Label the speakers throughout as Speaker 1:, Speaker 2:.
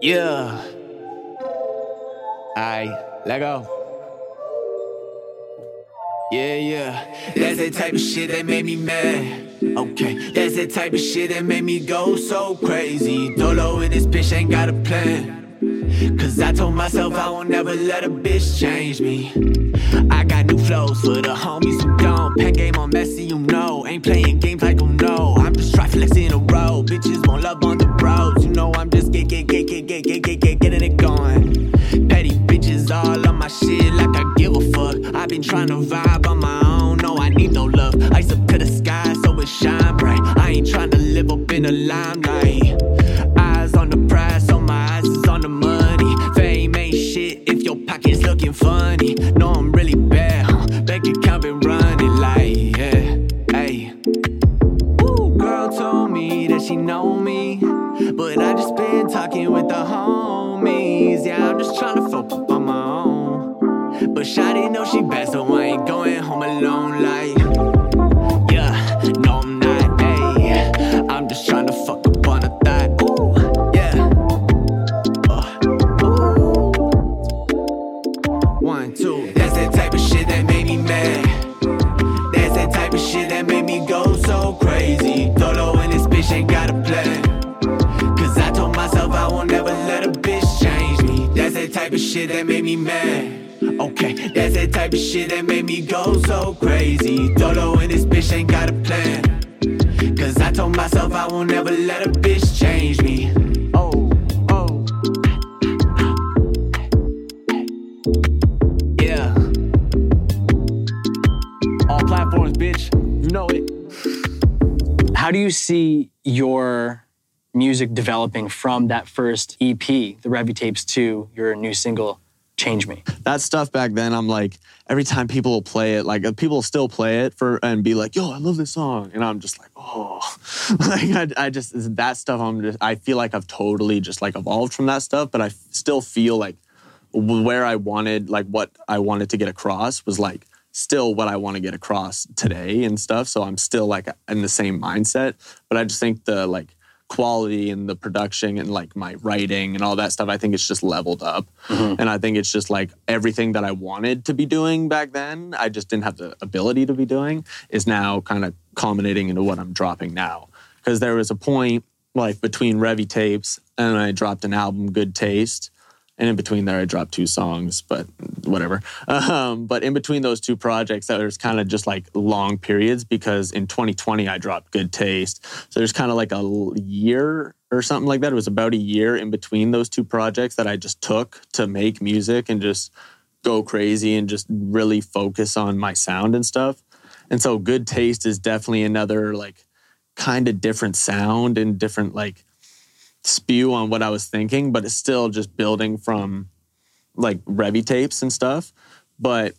Speaker 1: Yeah. I let go. Yeah, yeah. That's the type of shit that made me mad. Okay, that's the type of shit that made me go so crazy. Dolo in this bitch ain't got a plan. Cause I told myself I won't never let a bitch change me. I got new flows for the homies who don't. Pen game on messy, you know. Ain't playing games like try flexing in a row. Bitches won't love on the bros. You know I'm just get get get get get get get get getting it going. Petty bitches all on my shit like I give a fuck. I've been trying to vibe on my own. No, I need no love. Ice up to the sky so it shine bright. I ain't trying to live up in the limelight. Eyes on the prize, so my eyes is on the money. Fame ain't shit if your pocket's looking funny. No,
Speaker 2: How do you see your music developing from that first EP, the Revy Tapes, to your new single, Change Me?
Speaker 3: that stuff back then, I'm like, every time people will play it, like uh, people will still play it for and be like, "Yo, I love this song," and I'm just like, "Oh," like I, I just that stuff. I'm just I feel like I've totally just like evolved from that stuff, but I still feel like where I wanted, like what I wanted to get across, was like still what I want to get across today and stuff. So I'm still like in the same mindset, but I just think the like quality and the production and like my writing and all that stuff, I think it's just leveled up. Mm-hmm. And I think it's just like everything that I wanted to be doing back then, I just didn't have the ability to be doing, is now kind of culminating into what I'm dropping now. Because there was a point like between Revy tapes and I dropped an album, Good Taste. And in between there, I dropped two songs, but whatever. Um, but in between those two projects, that was kind of just like long periods because in 2020 I dropped Good Taste. So there's kind of like a year or something like that. It was about a year in between those two projects that I just took to make music and just go crazy and just really focus on my sound and stuff. And so Good Taste is definitely another like kind of different sound and different like spew on what I was thinking, but it's still just building from like Revy tapes and stuff. But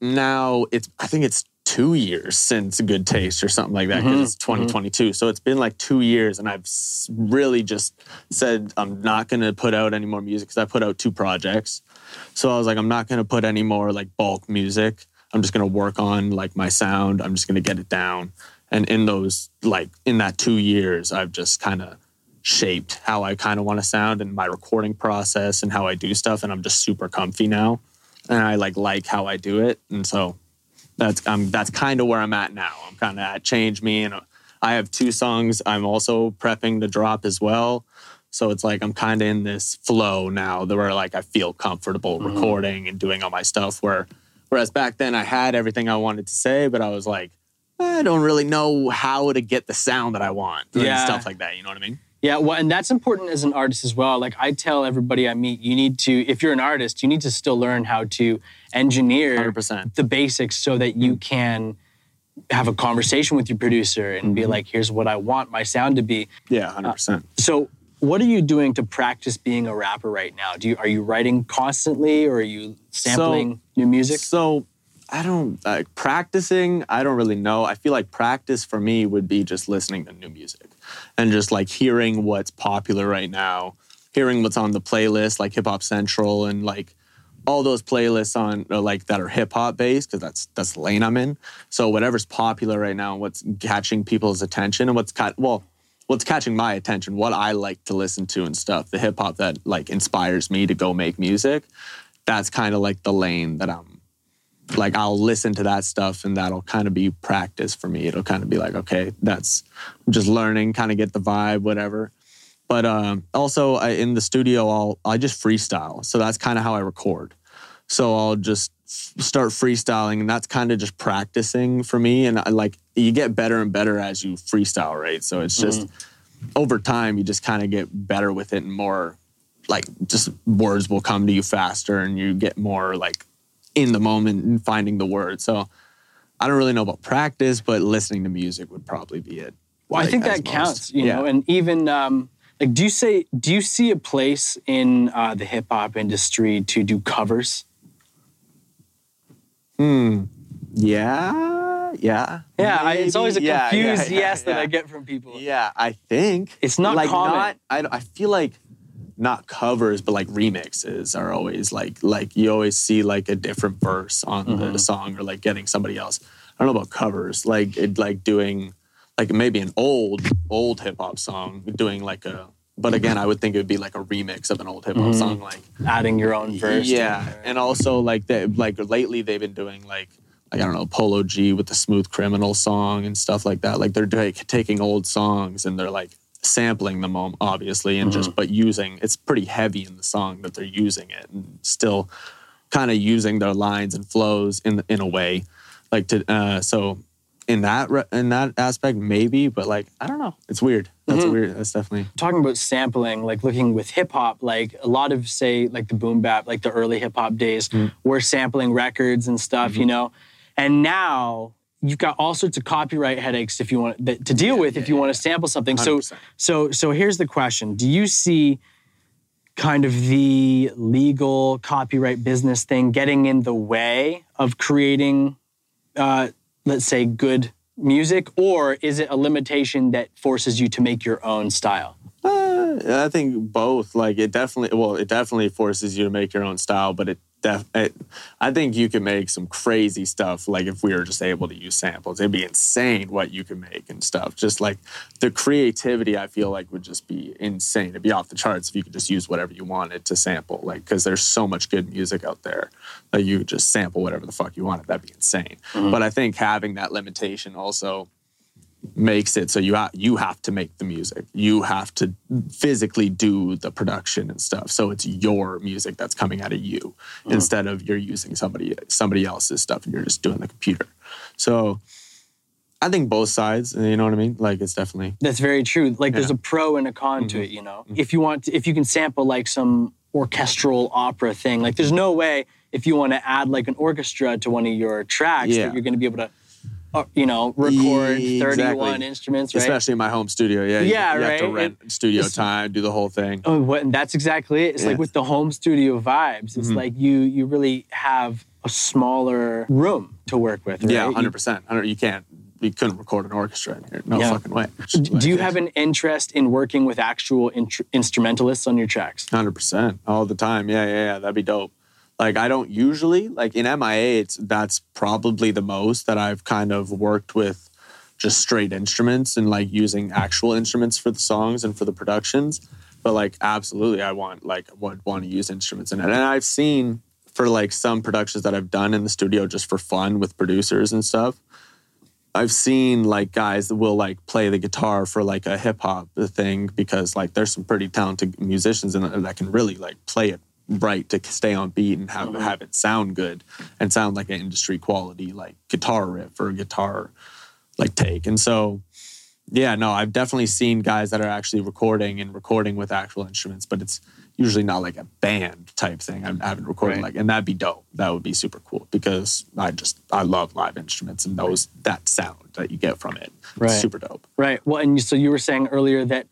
Speaker 3: now it's I think it's two years since Good Taste or something like that because mm-hmm. it's 2022. So it's been like two years, and I've really just said I'm not gonna put out any more music because I put out two projects. So I was like, I'm not gonna put any more like bulk music. I'm just gonna work on like my sound. I'm just gonna get it down. And in those like in that two years, I've just kind of shaped how I kind of want to sound and my recording process and how I do stuff. And I'm just super comfy now, and I like like how I do it. And so that's um, that's kind of where I'm at now. I'm kind of at Change Me, and uh, I have two songs I'm also prepping to drop as well. So it's like I'm kind of in this flow now, that where like I feel comfortable recording and doing all my stuff. Where whereas back then I had everything I wanted to say, but I was like, I don't really know how to get the sound that I want and
Speaker 2: Yeah.
Speaker 3: stuff like that. You know what I mean?
Speaker 2: Yeah, well, and that's important as an artist as well. Like I tell everybody I meet, you need to, if you're an artist, you need to still learn how to engineer
Speaker 3: 100%.
Speaker 2: the basics so that you mm. can have a conversation with your producer and be mm-hmm. like, here's what I want my sound to be.
Speaker 3: Yeah, uh, hundred percent.
Speaker 2: So, what are you doing to practice being a rapper right now? Do you are you writing constantly, or are you sampling new music?
Speaker 3: So I don't like practicing. I don't really know. I feel like practice for me would be just listening to new music and just like hearing what's popular right now, hearing what's on the playlist like Hip Hop Central and like all those playlists on uh, like that are hip hop based because that's that's the lane I'm in. So whatever's popular right now, what's catching people's attention and what's cut well. what's catching my attention, what I like to listen to and stuff, the hip hop that like inspires me to go make music. That's kind of like the lane that I'm like I'll listen to that stuff and that'll kind of be practice for me. It'll kind of be like, okay, that's I'm just learning, kind of get the vibe, whatever. But um, also I, in the studio, I'll I just freestyle. So that's kind of how I record. So I'll just start freestyling, and that's kind of just practicing for me. And I, like you get better and better as you freestyle, right? So it's just over time, you just kind of get better with it and more like just words will come to you faster, and you get more like in the moment and finding the word. So I don't really know about practice, but listening to music would probably be it.
Speaker 2: Well, I think that
Speaker 3: most.
Speaker 2: counts, you
Speaker 3: Yeah.
Speaker 2: know, and even um, like, do you say, do you see a place in uh, the hip hop industry to do covers? Hmm.
Speaker 3: Yeah, yeah.
Speaker 2: Yeah, I, it's always a
Speaker 3: Maybe. Yeah,
Speaker 2: confused
Speaker 3: yeah,
Speaker 2: yes that. I get from people.
Speaker 3: Yeah, I think
Speaker 2: It's not
Speaker 3: like
Speaker 2: common.
Speaker 3: not. I, don't- I feel like not covers, but like remixes are always like like you always see like a different verse on
Speaker 2: Mm-hmm.
Speaker 3: the song or like getting somebody else. I don't know about covers, like it like doing like maybe an old old hip hop song doing like a. But again, I would think it would be like a remix of an old hip hop
Speaker 2: Mm-hmm.
Speaker 3: song, like
Speaker 2: Adding your own verse.
Speaker 3: yeah, and also like that like lately they've been doing like like I don't know Polo G with the Smooth Criminal song and stuff like that. Like they're like taking old songs and they're like sampling them obviously and just mm-hmm. but using it's pretty heavy in the song that they're using it and still kind of using their lines and flows in in a way. Like to uh so in that re- in that aspect maybe but like I don't know. It's weird. That's mm-hmm. weird. That's definitely
Speaker 2: talking about sampling, like looking with hip hop, like a lot of say like the boom bap, like the early hip hop days, mm. were sampling records and stuff, you mm-hmm. know. And now you've got all sorts of copyright headaches if you want that, to deal with if you want to sample something. So
Speaker 3: 100%.
Speaker 2: so so here's the question: Do you see kind of the legal copyright business thing getting in the way of creating, uh, let's say, good music, or is it a limitation that forces you to make your own style?
Speaker 3: Uh, I think both. Like it definitely, well, it definitely forces you to make your own style, but it, def, it I think you can make some crazy stuff. Like if we were just able to use samples, it'd be insane what you can make and stuff. Just like the creativity, I feel like would just be insane. It'd be off the charts if you could just use whatever you wanted to sample. Like because there's so much good music out there that you could just sample whatever the fuck you wanted. That'd be insane. Mm-hmm. But I think having that limitation also makes it so you ha- you have to make the music. You have to physically do the production and stuff. So it's your music that's coming out of you mm. instead of you're using somebody somebody else's stuff and you're just doing the computer. So I think both sides, you know what I mean? Like it's definitely
Speaker 2: That's very true. Like there's a pro and a con to mm-hmm. it, you know. Mm-hmm. If you want to, if you can sample like some orchestral opera thing, like there's no way if you want to add like an orchestra to one of your tracks
Speaker 3: Yeah.
Speaker 2: that you're going to be able to uh, you know, record
Speaker 3: Yeah,
Speaker 2: 31
Speaker 3: exactly.
Speaker 2: instruments, right?
Speaker 3: especially in my home studio. Yeah, you-
Speaker 2: Yeah,
Speaker 3: you, have to
Speaker 2: right?
Speaker 3: rent studio time, do the whole thing.
Speaker 2: Oh, what, and that's exactly it. It's like
Speaker 3: Yeah. Mm-hmm.
Speaker 2: with the home studio vibes. It's like you you really have a smaller room to work with. Right?
Speaker 3: Yeah,
Speaker 2: You-
Speaker 3: hundred percent. You can't. You couldn't record an orchestra in here. No
Speaker 2: Yeah.
Speaker 3: fucking way.
Speaker 2: Do you have an interest in working with actual instrumentalists on your tracks?
Speaker 3: Hundred percent, all the time. Yeah, yeah, yeah. That'd be dope. Like I don't usually like in MIA. It's that's probably the most that I've kind of worked with, just straight instruments and like using actual instruments for the songs and for the productions. But like absolutely, I want like would want to use instruments in it. And I've seen for like some productions that I've done in the studio just for fun with producers and stuff. I've seen like guys that will like play the guitar for like a hip hop thing because like there's some pretty talented musicians there that can really like play it right to stay on beat and have mm-hmm. have it sound good and sound like an industry quality like guitar riff or guitar like take. And so yeah, no, I've definitely seen guys that are actually recording and recording with actual instruments, but it's usually not like a band type thing. I haven't recorded
Speaker 2: Right.
Speaker 3: like, and that'd be dope. That would be super cool because I just I love live instruments and those that sound that you get from it.
Speaker 2: Right.
Speaker 3: super dope.
Speaker 2: Right. Well, and so you were saying earlier that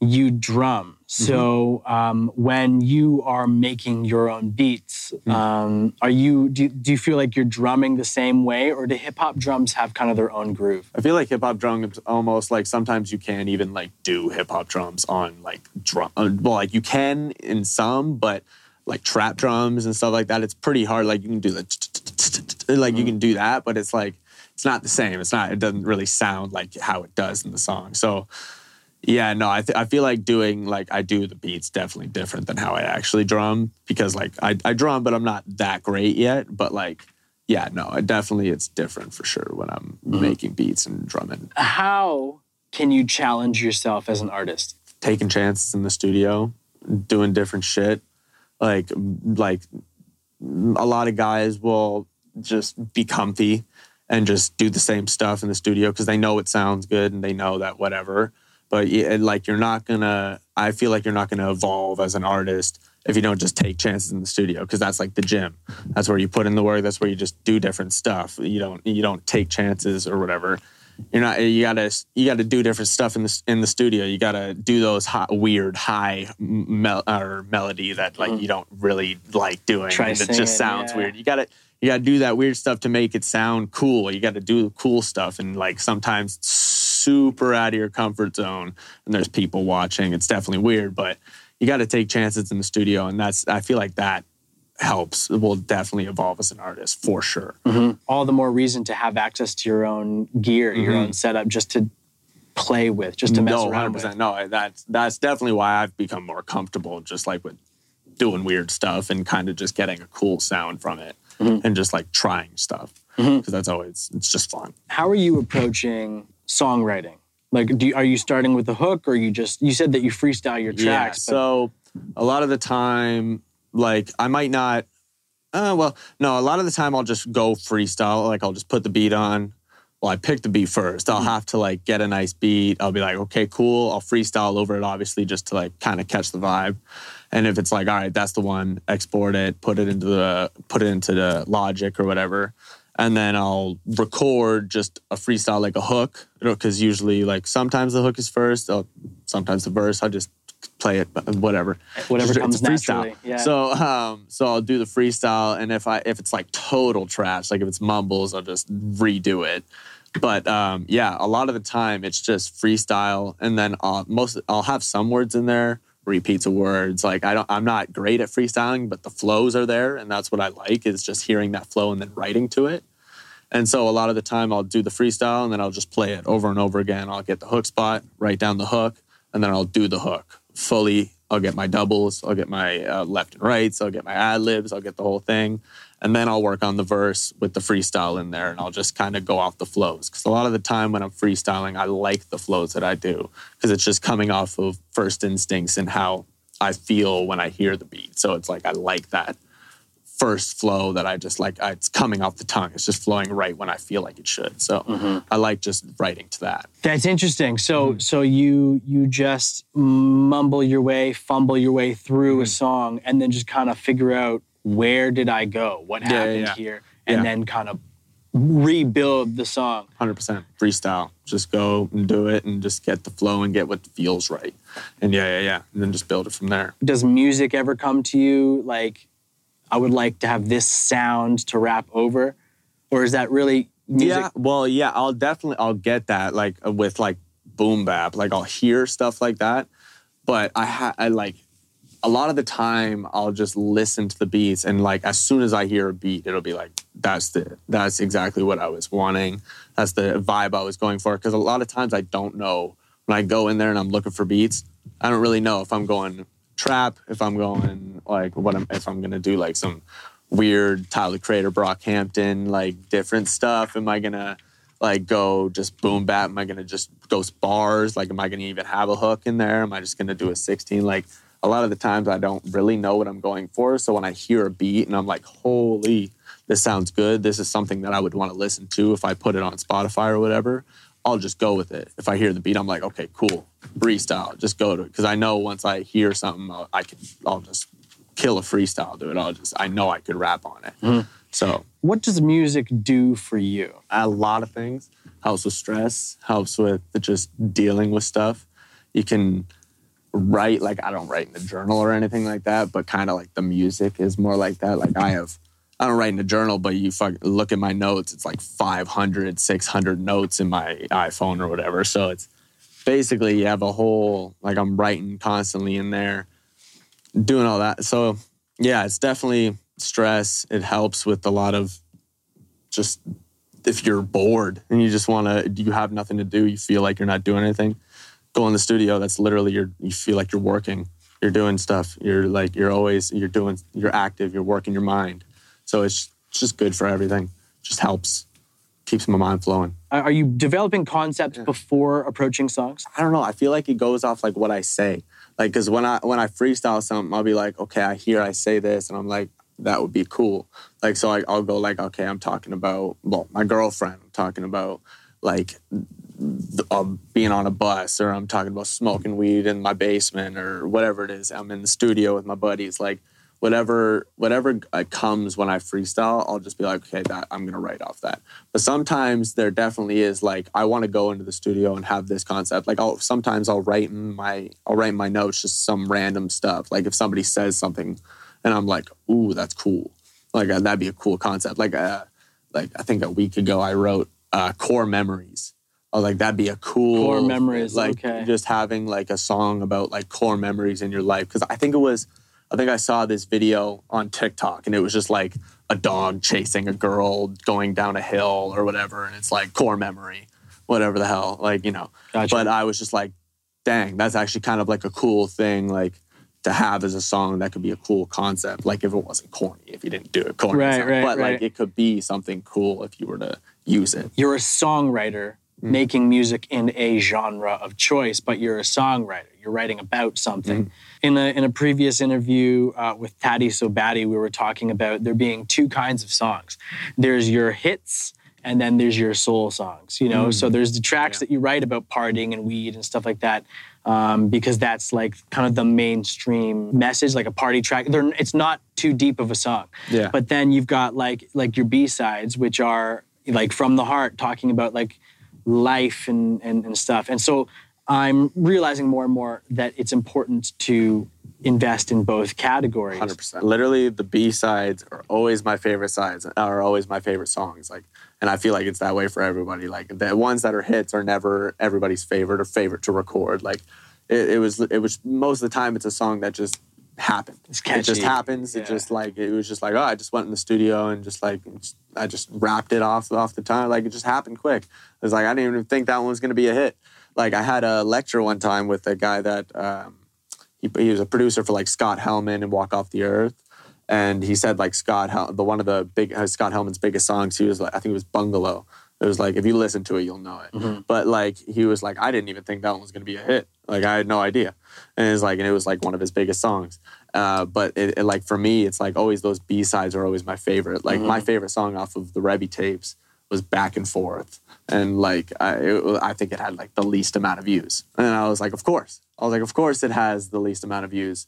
Speaker 2: you drum. So um, when you are making your own beats, um, are you do, you do you feel like you're drumming the same way, or do hip hop drums have kind of their own groove?
Speaker 3: I feel like hip hop drums almost like sometimes you can't even like do hip hop drums on like drum. uh, Well, like you can in some, but like trap drums and stuff like that, it's pretty hard. Like you can do the like you can do that, but it's like it's not the same. It's not. It doesn't really sound like how it does in the song. So Yeah, no, I, th- I feel like doing like I do the beats definitely different than how I actually drum because like I, I drum, but I'm not that great yet. But like, yeah, no, I definitely it's different for sure when I'm mm-hmm. making beats and drumming.
Speaker 2: How can you challenge yourself as an artist?
Speaker 3: Taking chances in the studio, doing different shit. Like like a lot of guys will just be comfy and just do the same stuff in the studio because they know it sounds good and they know that whatever. But yeah, like you're not gonna. I feel like you're not gonna evolve as an artist if you don't just take chances in the studio because that's like the gym. That's where you put in the work. That's where you just do different stuff. You don't you don't take chances or whatever. You're not. You gotta you gotta do different stuff in the in the studio. You gotta do those hot, weird high mel- or melody that like mm-hmm. you don't really like doing.
Speaker 2: Try
Speaker 3: and it just sounds
Speaker 2: yeah.
Speaker 3: weird. You gotta you gotta do that weird stuff to make it sound cool. You gotta do cool stuff and like sometimes super out of your comfort zone and there's people watching. It's definitely weird, but you gotta take chances in the studio and that's I feel like that helps. It will definitely evolve as an artist for sure. Mm-hmm.
Speaker 2: All the more reason to have access to your own gear, your mm-hmm. own setup, just to play with, just to mess
Speaker 3: no,
Speaker 2: around
Speaker 3: 100%.
Speaker 2: with.
Speaker 3: No, that's that's definitely why I've become more comfortable just like with doing weird stuff and kind of just getting a cool sound from it
Speaker 2: Mm-hmm.
Speaker 3: and just like trying stuff mm-hmm. because that's always it's just fun.
Speaker 2: How are you approaching songwriting? Like, do you, are you starting with the hook, or you just you said that you freestyle your
Speaker 3: Yeah.
Speaker 2: tracks? but-
Speaker 3: So a lot of the time, like I might not. Uh, well, no. A lot of the time, I'll just go freestyle. Like I'll just put the beat on. Well, I pick the beat first. I'll have to like get a nice beat. I'll be like, okay, cool. I'll freestyle over it, obviously, just to like kind of catch the vibe. And if it's like, all right, that's the one, export it, put it into the put it into the Logic or whatever, and then I'll record just a freestyle like a hook, because usually like sometimes the hook is first, uh, sometimes the verse. I just play it, but whatever,
Speaker 2: Whatever
Speaker 3: Just-
Speaker 2: comes
Speaker 3: it's freestyle.
Speaker 2: naturally, yeah.
Speaker 3: So um, so I'll do the freestyle, and if I if it's like total trash, like if it's mumbles, I'll just redo it. But um, yeah, a lot of the time it's just freestyle, and then I'll, most I'll have some words in there, repeats of words. Like I don't, I'm not great at freestyling, but the flows are there, and that's what I like is just hearing that flow and then writing to it. And so a lot of the time I'll do the freestyle, and then I'll just play it over and over again. I'll get the hook spot, write down the hook, and then I'll do the hook fully. I'll get my doubles, I'll get my uh, left and rights, I'll get my ad libs, I'll get the whole thing. And then I'll work on the verse with the freestyle in there and I'll just kind of go off the flows. Because a lot of the time when I'm freestyling, I like the flows that I do because it's just coming off of first instincts and how I feel when I hear the beat. So it's like I like that first flow that I just like, I, it's coming off the tongue. It's just flowing right when I feel like it should. So I like just writing to that.
Speaker 2: That's interesting. So
Speaker 3: Mm-hmm.
Speaker 2: so you you just mumble your way, fumble your way through
Speaker 3: Mm-hmm.
Speaker 2: a song, and then just kind of figure out where did I go, what
Speaker 3: Yeah,
Speaker 2: happened
Speaker 3: yeah.
Speaker 2: here, and
Speaker 3: Yeah.
Speaker 2: then kind of rebuild the song.
Speaker 3: 100% freestyle. Just go and do it and just get the flow and get what feels right. And yeah, yeah, yeah. And then just build it from there.
Speaker 2: Does music ever come to you like I would like to have this sound to rap over, or is that really music?
Speaker 3: Yeah, well, yeah, I'll definitely I'll get that like uh, with like boom bap, like I'll hear stuff like that, but I ha- I like a lot of the time I'll just listen to the beats and like as soon as I hear a beat, it'll be like that's the that's exactly what I was wanting. That's the vibe I was going for because a lot of times I don't know when I go in there and I'm looking for beats, I don't really know if I'm going trap, if I'm going like what I'm if I'm gonna do like some weird Tyler Creator, Brockhampton, like different stuff. Am I gonna like go just boom bap? Am I gonna just go bars? Like, am I gonna even have a hook in there? Am I just gonna do a 16? Like, a lot of the times I don't really know what I'm going for. So when I hear a beat and I'm like, holy, this sounds good. This is something that I would want to listen to if I put it on Spotify or whatever. I'll just go with it. If I hear the beat, I'm like, okay, cool, freestyle. Just go to it because I know once I hear something, I'll, I can. I'll just kill a freestyle to it. I'll just. I know I could rap on it. Mm-hmm. So
Speaker 2: What does music do for you?
Speaker 3: a lot of things helps with stress. Helps with just dealing with stuff. You can write like I don't write in a journal or anything like that, but kind of like the music is more like that. Like I have. I don't write in a journal, but you fuck, look at my notes. It's like 500, 600 notes in my iPhone or whatever. So it's basically you have a whole like I'm writing constantly in there, doing all that. So yeah, it's definitely stress. It helps with a lot of just if you're bored and you just want to, you have nothing to do, you feel like you're not doing anything. go in the studio, that's literally you're you feel like you're working, you're doing stuff, you're like you're always you're doing you're active, you're working your mind. So it's just good for everything. Just helps, keeps my mind flowing.
Speaker 2: Are you developing concepts before approaching songs?
Speaker 3: I don't know. I feel like it goes off like what I say. Like, cause when I when I freestyle something, I'll be like, okay, I hear I say this, and I'm like, that would be cool. Like, so I, I'll go like, okay, I'm talking about well, my girlfriend. I'm talking about like um, being on a bus, or I'm talking about smoking weed in my basement, or whatever it is. I'm in the studio with my buddies. Like, whatever whatever uh, comes when I freestyle, I'll just be like, okay, that I'm gonna write off that. But sometimes there definitely is like I want to go into the studio and have this concept. Like I'll sometimes I'll write in my I'll write in my notes just some random stuff. Like if somebody says something, and I'm like, ooh, that's cool. Like uh, that'd be a cool concept. Like uh, like I think a week ago I wrote uh, core memories. I was like, that'd be a cool
Speaker 2: Core memories,
Speaker 3: Like
Speaker 2: okay.
Speaker 3: just having like a song about like core memories in your life. Because I think it was, I think I saw this video on TikTok, and it was just like a dog chasing a girl going down a hill or whatever, and it's like core memory, whatever the hell, like you know.
Speaker 2: Gotcha.
Speaker 3: But I was just like, dang, that's actually kind of like a cool thing, like to have as a song that could be a cool concept. Like if it wasn't corny, if you didn't do it corny,
Speaker 2: Right, right,
Speaker 3: but
Speaker 2: right.
Speaker 3: like it could be something cool if you were to use it.
Speaker 2: You're a songwriter
Speaker 3: Mm.
Speaker 2: making music in a genre of choice, but you're a songwriter. You're writing about something.
Speaker 3: Mm.
Speaker 2: In a in a previous interview uh, with Taddy Sobati, we were talking about there being two kinds of songs. There's your hits. And then there's your soul songs, you know. So there's the tracks
Speaker 3: Mm. Yeah.
Speaker 2: that you write about partying and weed and stuff like that, um, because that's like kind of the mainstream message, like a party track. They're, it's not too deep of a song.
Speaker 3: Yeah.
Speaker 2: But then you've got like like your B sides, which are like from the heart, talking about like life and, and and stuff. And so I'm realizing more and more that it's important to invest in both categories.
Speaker 3: Hundred percent. Literally, the B sides are always my favorite sides. Are always my favorite songs. Like, and I feel like it's that way for everybody. Like the ones that are hits are never everybody's favorite or favorite to record. Like, it, it was. It was most of the time. It's a song that just happened.
Speaker 2: It's
Speaker 3: It just happens.
Speaker 2: Yeah.
Speaker 3: It just like it was just like oh, I just went in the studio and just like I just rapped it off off the time. Like it just happened quick. It was like I didn't even think that one was gonna be a hit. Like I had a lecture one time with a guy that. Um, he, he was a producer for like Scott Helman and Walk Off the Earth. And he said like Scott, Hel- the one of the big uh, Scott Helman's biggest songs. He was like, I think it was Bungalow. It was like if you listen to it, you'll know it. But like he was like, I didn't even think that one was gonna be a hit. Like I had no idea. And it's like, and it was like one of his biggest songs. Uh, but it, it, like for me, it's like always those B sides are always my favorite. Like my favorite song off of the Rebby tapes was Back and Forth, and like I, it, I think it had like the least amount of views. And I was like, of course. I was like, of course it has the least amount of views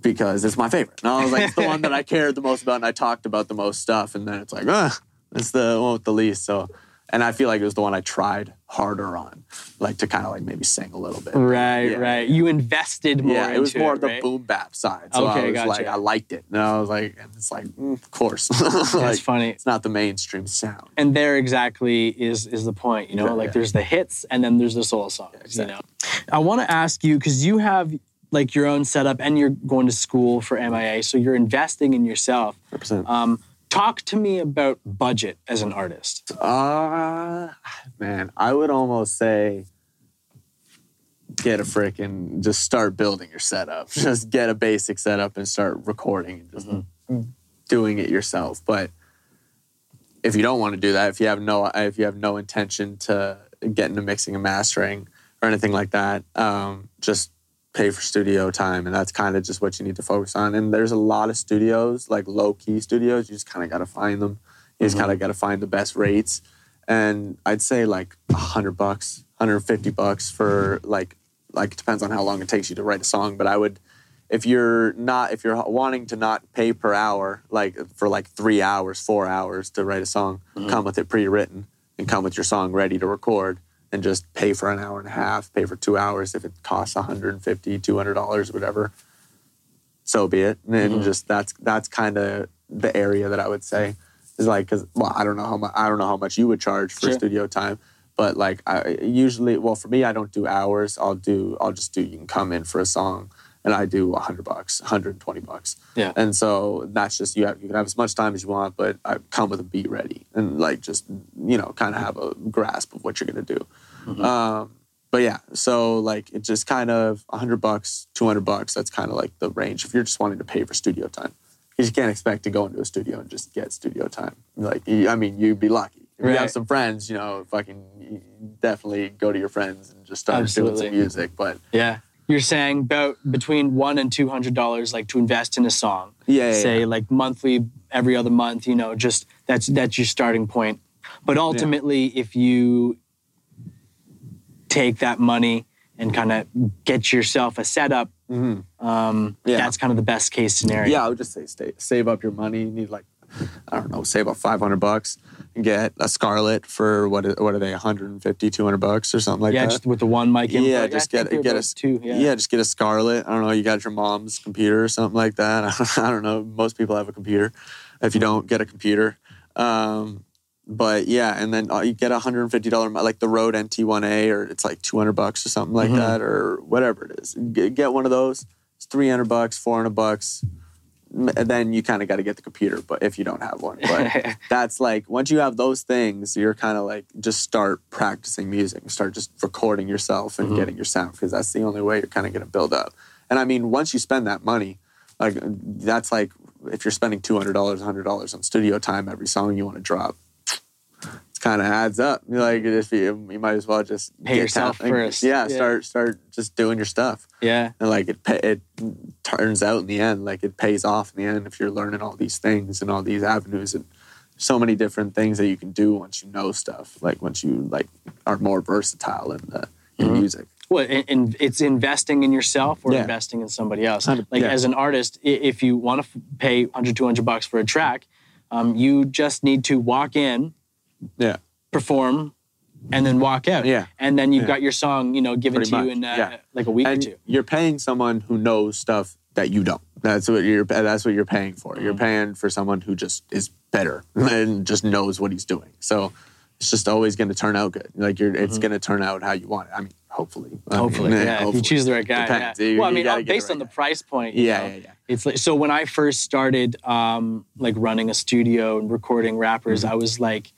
Speaker 3: because it's my favorite. And I was like, it's the one that I cared the most about and I talked about the most stuff. And then it's like, ah, it's the one with the least. So, and I feel like it was the one I tried harder on, like to kind of like maybe sing a little bit.
Speaker 2: Right,
Speaker 3: Yeah.
Speaker 2: right. You invested more.
Speaker 3: Yeah, it was more the
Speaker 2: right?
Speaker 3: boom bap side. So I
Speaker 2: Okay,
Speaker 3: was
Speaker 2: gotcha.
Speaker 3: like, I liked it. And I was like, and it's like, mm, of course.
Speaker 2: That's
Speaker 3: like,
Speaker 2: funny.
Speaker 3: It's not the mainstream sound.
Speaker 2: And there exactly is is the point, you know.
Speaker 3: Yeah,
Speaker 2: like
Speaker 3: yeah.
Speaker 2: there's the hits and then there's the soul songs.
Speaker 3: exactly.
Speaker 2: You know. I want to ask you because you have like your own setup and you're going to school for MIA, so you're investing in yourself.
Speaker 3: 100%.
Speaker 2: Um, talk to me about budget as an artist.
Speaker 3: Uh, man, I would almost say get a frickin' just start building your setup. Just get a basic setup and start recording and just doing it yourself. But if you don't want to do that, if you have no if you have no intention to get into mixing and mastering or anything like that, um, just pay for studio time, and that's kind of just what you need to focus on. And there's a lot of studios, like low key studios. You just kind of got to find them. You just kind of mm-hmm. got to find the best rates. And I'd say like a hundred bucks, hundred fifty bucks for like like it depends on how long it takes you to write a song. But I would, if you're not if you're wanting to not pay per hour, like for like three hours, four hours to write a song, mm-hmm. come with it pre-written and come with your song ready to record and just pay for an hour and a half, pay for two hours if it costs 150 $200, whatever. So be it. And then mm-hmm. just that's that's kind of the area that I would say is like because well I don't know how much I don't know how much you would charge for
Speaker 2: Sure.
Speaker 3: studio time, but like I usually well for me I don't do hours. I'll do I'll just do you can come in for a song and I do 100 bucks, 120 bucks.
Speaker 2: Yeah.
Speaker 3: And so that's just you have you can have as much time as you want, but I come with a beat ready and like just you know kind of have a grasp of what you're gonna do. Um, but yeah, so like it's just kind of hundred bucks, two hundred bucks. That's kind of like the range if you're just wanting to pay for studio time. Because you can't expect to go into a studio and just get studio time. Like, I mean, you'd be lucky. If you have some friends, you know, fucking definitely go to your friends and just start doing some music. But
Speaker 2: Yeah. You're saying about between one and two hundred dollars, like to invest in a song.
Speaker 3: yeah, yeah,
Speaker 2: Say
Speaker 3: yeah.
Speaker 2: like monthly, every other month. You know, just that's that's your starting point. But ultimately, if you take that money and kind of get yourself a setup,
Speaker 3: Mhm.
Speaker 2: um,
Speaker 3: Yeah.
Speaker 2: that's kind of the best case scenario.
Speaker 3: Yeah, I would just say stay, save up your money. You need like, I don't know, say about 500 bucks and get a Scarlett for what, are- what are they, 150, 200 bucks or something like
Speaker 2: yeah,
Speaker 3: that.
Speaker 2: Yeah, just with the one mic in.
Speaker 3: Yeah, just
Speaker 2: I
Speaker 3: get get a
Speaker 2: two. Yeah.
Speaker 3: yeah. just get a Scarlett. I don't know. You got your mom's computer or something like that. I don't know. Most people have a computer. If you don't, get a computer. Um, but yeah, and then uh, you get a hundred and fifty dollar like the Rode NT1A, or it's like two hundred bucks or something like
Speaker 2: Mhm.
Speaker 3: that, or whatever it is. Get, get one of those. It's three hundred bucks, four hundred bucks. Then you kind of got to get the computer, but if you don't have one, but that's like once you have those things, you're kind of like just start practicing music, start just recording yourself and
Speaker 2: Mhm.
Speaker 3: getting your sound because that's the only way you're kind of going to build up. And I mean, once you spend that money, like that's like if you're spending two hundred dollars, hundred dollars on studio time every song you want to drop, it kind of adds up. You're Like if you, you might as well just
Speaker 2: Pay
Speaker 3: get
Speaker 2: yourself
Speaker 3: down-
Speaker 2: first.
Speaker 3: Yeah,
Speaker 2: Yeah.
Speaker 3: start start just doing your stuff
Speaker 2: yeah.
Speaker 3: and like it it turns out in the end like it pays off in the end if you're learning all these things and all these avenues and so many different things that you can do once you know stuff like once you like are more versatile in the in
Speaker 2: Mhm.
Speaker 3: music
Speaker 2: Well, and, and it's investing in yourself or
Speaker 3: Yeah.
Speaker 2: investing in somebody else. Like
Speaker 3: yeah.
Speaker 2: as an artist, if you want to pay 100, 200 bucks for a track, um, you just need to walk in,
Speaker 3: yeah
Speaker 2: perform, and then walk out.
Speaker 3: Yeah.
Speaker 2: And then you've
Speaker 3: Yeah.
Speaker 2: got your song, you know, given
Speaker 3: Pretty
Speaker 2: to you in uh,
Speaker 3: yeah.
Speaker 2: like a week
Speaker 3: and
Speaker 2: or two.
Speaker 3: you're paying someone who knows stuff that you don't that's what you're that's what you're paying for you're
Speaker 2: Mhm.
Speaker 3: paying for someone who just is better and just knows what he's doing so it's just always going to turn out good like you're it's
Speaker 2: Mhm.
Speaker 3: going to turn out how you want it i mean hopefully I mean,
Speaker 2: Hopefully, yeah. If you choose the right guy.
Speaker 3: Depends.
Speaker 2: Yeah.
Speaker 3: You-
Speaker 2: well, I mean, uh, based
Speaker 3: right
Speaker 2: on the
Speaker 3: guy.
Speaker 2: price point. you
Speaker 3: yeah
Speaker 2: know,
Speaker 3: yeah yeah
Speaker 2: It's like so when I first started um, like running a studio and recording rappers, I was like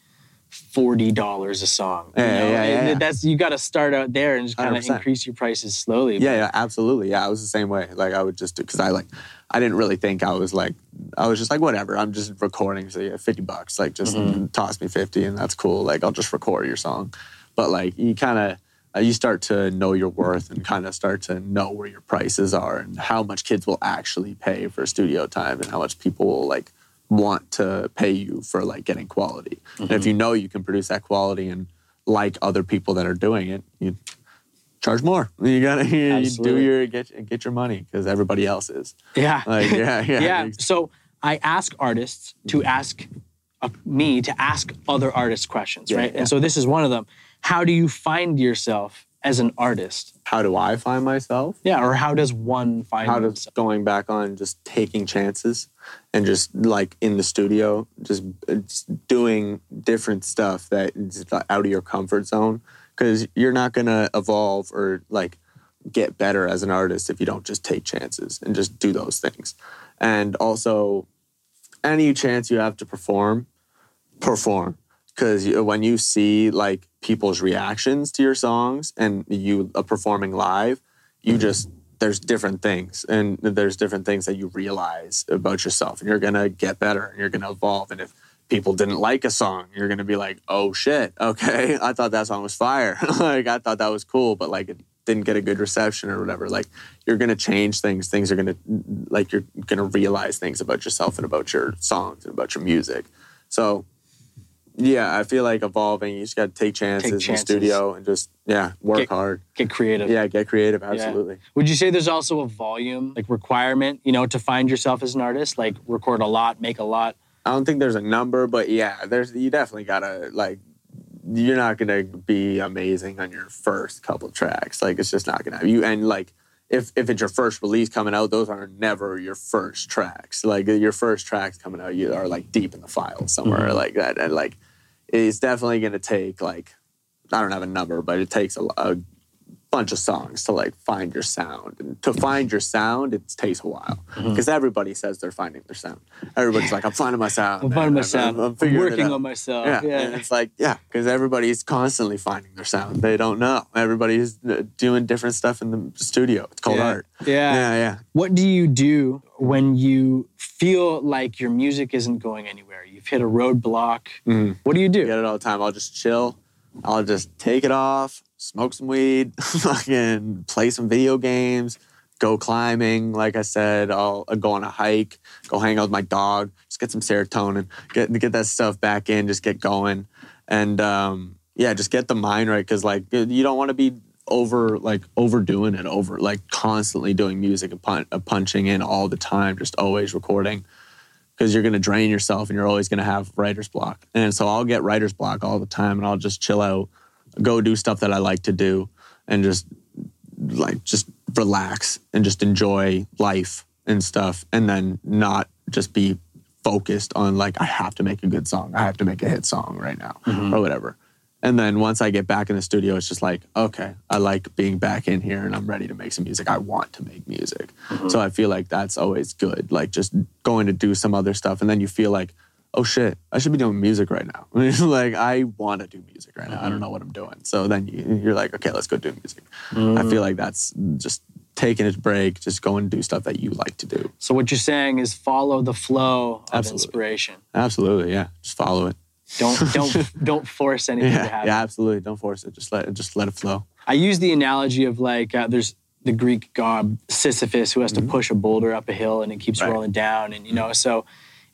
Speaker 2: forty dollars a song. you
Speaker 3: Mm-hmm. Yeah,
Speaker 2: know?
Speaker 3: yeah, yeah,
Speaker 2: And
Speaker 3: yeah.
Speaker 2: That's you got to start out there and just kind of increase your prices slowly.
Speaker 3: Yeah, yeah, absolutely. Yeah, I was the same way. Like I would just do because I like I didn't really think I was like I was just like whatever. I'm just recording. So yeah, fifty bucks. Like just
Speaker 2: Mhm.
Speaker 3: toss me fifty, and that's cool. Like I'll just record your song. But like you kind of uh, you start to know your worth and kind of start to know where your prices are and how much kids will actually pay for studio time and how much people will like want to pay you for like getting quality. And if you know you can produce that quality and like other people that are doing it, you charge more. You gotta you, you do your get get your money because everybody else is.
Speaker 2: Yeah.
Speaker 3: Like yeah, yeah,
Speaker 2: yeah. So I ask artists to ask uh, me to ask other artists questions,
Speaker 3: Yeah,
Speaker 2: right?
Speaker 3: yeah.
Speaker 2: And so this is one of them. How do you find yourself as an artist?
Speaker 3: How do I find myself?
Speaker 2: Yeah, or how does one find
Speaker 3: How does going back on just taking chances and just like in the studio, just, uh, just doing different stuff that is out of your comfort zone because you're not gonna evolve or like get better as an artist if you don't just take chances and just do those things. And also, any chance you have to perform, perform. Because when you see like people's reactions to your songs and you are performing live, you mm-hmm. just there's different things and there's different things that you realize about yourself and you're gonna get better and you're gonna evolve. And if people didn't like a song, you're gonna be like, oh shit, okay, I thought that song was fire. like I thought that was cool, but like it didn't get a good reception or whatever. Like you're gonna change things. Things are gonna like you're gonna realize things about yourself and about your songs and about your music. So yeah, I feel like evolving. You just got to take chances, in
Speaker 2: chances.
Speaker 3: the studio and just yeah, work
Speaker 2: Get-
Speaker 3: hard.
Speaker 2: Get creative.
Speaker 3: Yeah, get creative. Absolutely.
Speaker 2: Would you say there's also a volume like requirement, you know, to find yourself as an artist? Like record a lot, make a lot.
Speaker 3: I don't think there's a number, but yeah, there's you definitely gotta like. You're not gonna be amazing on your first couple tracks. Like it's just not gonna you and like if if it's your first release coming out, those are never your first tracks. Like your first tracks coming out, you are like deep in the file somewhere
Speaker 2: Mhm.
Speaker 3: like that, and like it's definitely gonna take like I don't have a number, but it takes a, a bunch of songs to like find your sound. And to find your sound, it takes a while
Speaker 2: Mm-hmm.
Speaker 3: because everybody says they're finding their sound. Everybody's like, I'm finding my sound.
Speaker 2: I'm
Speaker 3: man.
Speaker 2: finding my
Speaker 3: I'm-
Speaker 2: sound.
Speaker 3: I'm,
Speaker 2: I'm
Speaker 3: figuring it
Speaker 2: working on myself.
Speaker 3: Yeah.
Speaker 2: Yeah.
Speaker 3: And it's like, yeah, because everybody's constantly finding their sound. They don't know. Everybody's uh, doing different stuff in the studio. It's called
Speaker 2: Yeah.
Speaker 3: art.
Speaker 2: Yeah.
Speaker 3: Yeah, yeah.
Speaker 2: What do you do when you feel like your music isn't going anywhere? You've hit a roadblock.
Speaker 3: Mhm.
Speaker 2: What do you do?
Speaker 3: I get it all the time. I'll just chill. I'll just take it off, smoke some weed, fucking play some video games, go climbing. Like I said, I'll, I'll go on a hike, go hang out with my dog, just get some serotonin, get get that stuff back in, just get going, and um, yeah, just get the mind right because like you don't want to be over like overdoing it over like constantly doing music and pun- uh, punching in all the time just always recording because you're going to drain yourself and you're always going to have writer's block. And so I'll get writer's block all the time and I'll just chill out, go do stuff that I like to do and just like just relax and just enjoy life and stuff and then not just be focused on like I have to make a good song. I have to make a hit song right now mm-hmm. or whatever. And then once I get back in the studio, it's just like, okay, I like being back in here and I'm ready to make some music. I want to make music. Mm-hmm. So I feel like that's always good. Like just going to do some other stuff. And then you feel like, oh shit, I should be doing music right now. like I want to do music right now. I don't mm-hmm. know what I'm doing. So then you, you're like, okay, let's go do music. I mm. feel like that's just taking a break, just go and do stuff that you like to do.
Speaker 2: So what you're saying is follow the flow of
Speaker 3: Absolutely.
Speaker 2: inspiration.
Speaker 3: Absolutely. Yeah. Just follow it.
Speaker 2: Don't don't don't force anything to
Speaker 3: Yeah.
Speaker 2: happen.
Speaker 3: Yeah, absolutely. Don't force it. Just let it, just let it flow.
Speaker 2: I use the analogy of like uh, there's the Greek god Sisyphus who has to push a boulder up a hill and it keeps
Speaker 3: Mm-hmm. Right.
Speaker 2: rolling down, and you know, so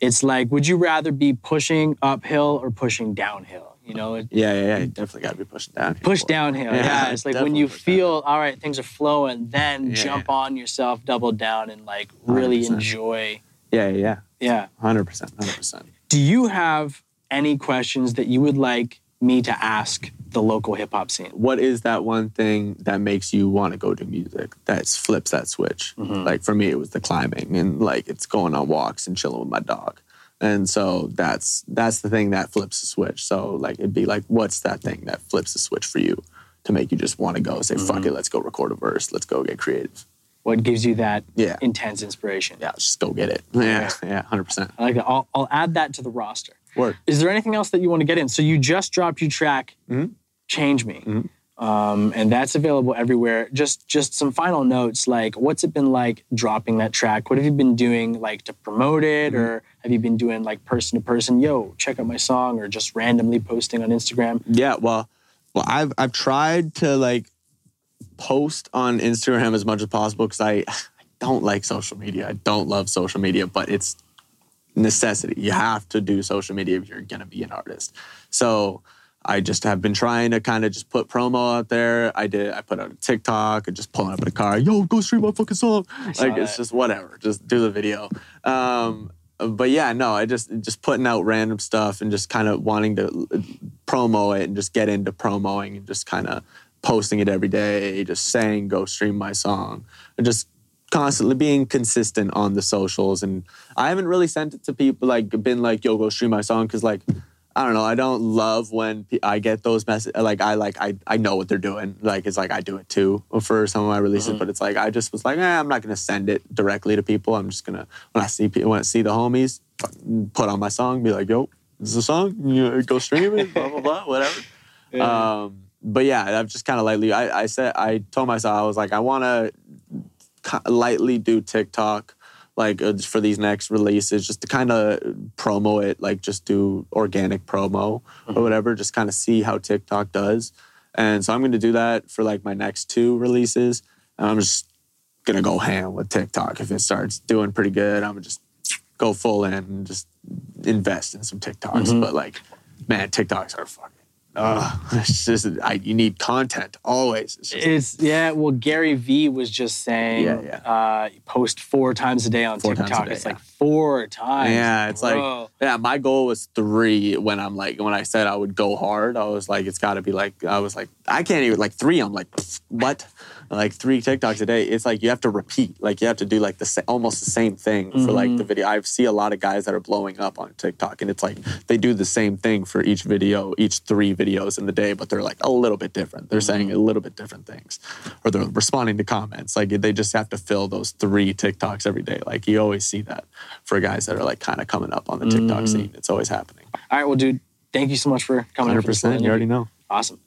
Speaker 2: it's like, would you rather be pushing uphill or pushing downhill? You know, it-
Speaker 3: Yeah, yeah, yeah. You definitely got to be pushing down.
Speaker 2: push downhill.
Speaker 3: Yeah,
Speaker 2: Yeah, it's like when you feel all right, things are flowing, then
Speaker 3: Yeah,
Speaker 2: jump
Speaker 3: yeah.
Speaker 2: on yourself, double down, and like really
Speaker 3: 100%.
Speaker 2: enjoy.
Speaker 3: Yeah, yeah, yeah.
Speaker 2: Yeah.
Speaker 3: Hundred percent, hundred percent.
Speaker 2: Do you have any questions that you would like me to ask the local hip hop scene?
Speaker 3: What is that one thing that makes you want to go do music? That flips that switch.
Speaker 2: Mm-hmm.
Speaker 3: Like for me, it was the climbing and like it's going on walks and chilling with my dog. And so that's that's the thing that flips the switch. So like it'd be like, what's that thing that flips the switch for you to make you just want to go say, fuck
Speaker 2: Mm-hmm.
Speaker 3: it, let's go record a verse, let's go get creative.
Speaker 2: What gives you that
Speaker 3: Yeah.
Speaker 2: intense inspiration?
Speaker 3: Yeah, just go get it. Yeah, yeah, hundred percent.
Speaker 2: I like that. I'll, I'll add that to the roster.
Speaker 3: Word.
Speaker 2: Is there anything else that you want to get in? So you just dropped your track,
Speaker 3: Mm-hmm.
Speaker 2: "Change Me," um, and that's available everywhere. Just just some final notes, like what's it been like dropping that track? What have you been doing, like to promote it,
Speaker 3: Mm-hmm.
Speaker 2: or have you been doing like person to person? Yo, check out my song, or just randomly posting on Instagram?
Speaker 3: Yeah, well, well, I've I've tried to like post on Instagram as much as possible because I, I don't like social media. I don't love social media, but it's necessity. You have to do social media if you're gonna be an artist. So I just have been trying to kind of just put promo out there. I did. I put out a TikTok and just pulling up in a car. Yo, go stream my fucking song. Like it's
Speaker 2: that.
Speaker 3: just whatever. Just do the video. Um, but yeah, no, I just just putting out random stuff and just kind of wanting to promo it and just get into promoing and just kind of posting it every day, just saying go stream my song, and just constantly being consistent on the socials. And I haven't really sent it to people like been like yo go stream my song because like I don't know I don't love when I get those messages like I like I I know what they're doing like it's like I do it too for some of my releases, but it's like I just was like eh, I'm not gonna send it directly to people. I'm just gonna when I see people when I see the homies put on my song, be like yo this is a song you know, go stream it blah blah blah whatever. Um, but yeah, I've just kind of lightly. I, I said I told myself I was like I want to lightly do TikTok like uh, for these next releases, just to kind of promo it, like just do organic promo or whatever, just kind of see how TikTok does. And so I'm going to do that for like my next two releases, and I'm just gonna go ham with TikTok if it starts doing pretty good. I'm gonna just go full in and just invest in some TikToks. But like, man, TikToks are fucking. Uh, it's just I, you need content always. It's just,
Speaker 2: It's yeah. Well, Gary Vee was just saying,
Speaker 3: Yeah, yeah.
Speaker 2: Uh, post four times a day on
Speaker 3: Four
Speaker 2: TikTok.
Speaker 3: day,
Speaker 2: it's
Speaker 3: yeah.
Speaker 2: like four times.
Speaker 3: yeah, it's
Speaker 2: bro.
Speaker 3: like yeah. My goal was three when I'm like when I said I would go hard. I was like it's got to be like I was like I can't even like three. I'm like what? Like three TikToks a day. It's like you have to repeat. Like you have to do like the sa- almost the same thing for like the mm-hmm. video. I see a lot of guys that are blowing up on TikTok, and it's like they do the same thing for each video, each three videos in the day, but they're like a little bit different. They're saying a mm-hmm. little bit different things, or they're responding to comments. Like they just have to fill those three TikToks every day. Like you always see that for guys that are like kind of coming up on the TikTok mm-hmm. scene. It's always happening.
Speaker 2: All right, well, dude, thank you so much for coming.
Speaker 3: Hundred percent. You already know.
Speaker 2: Awesome.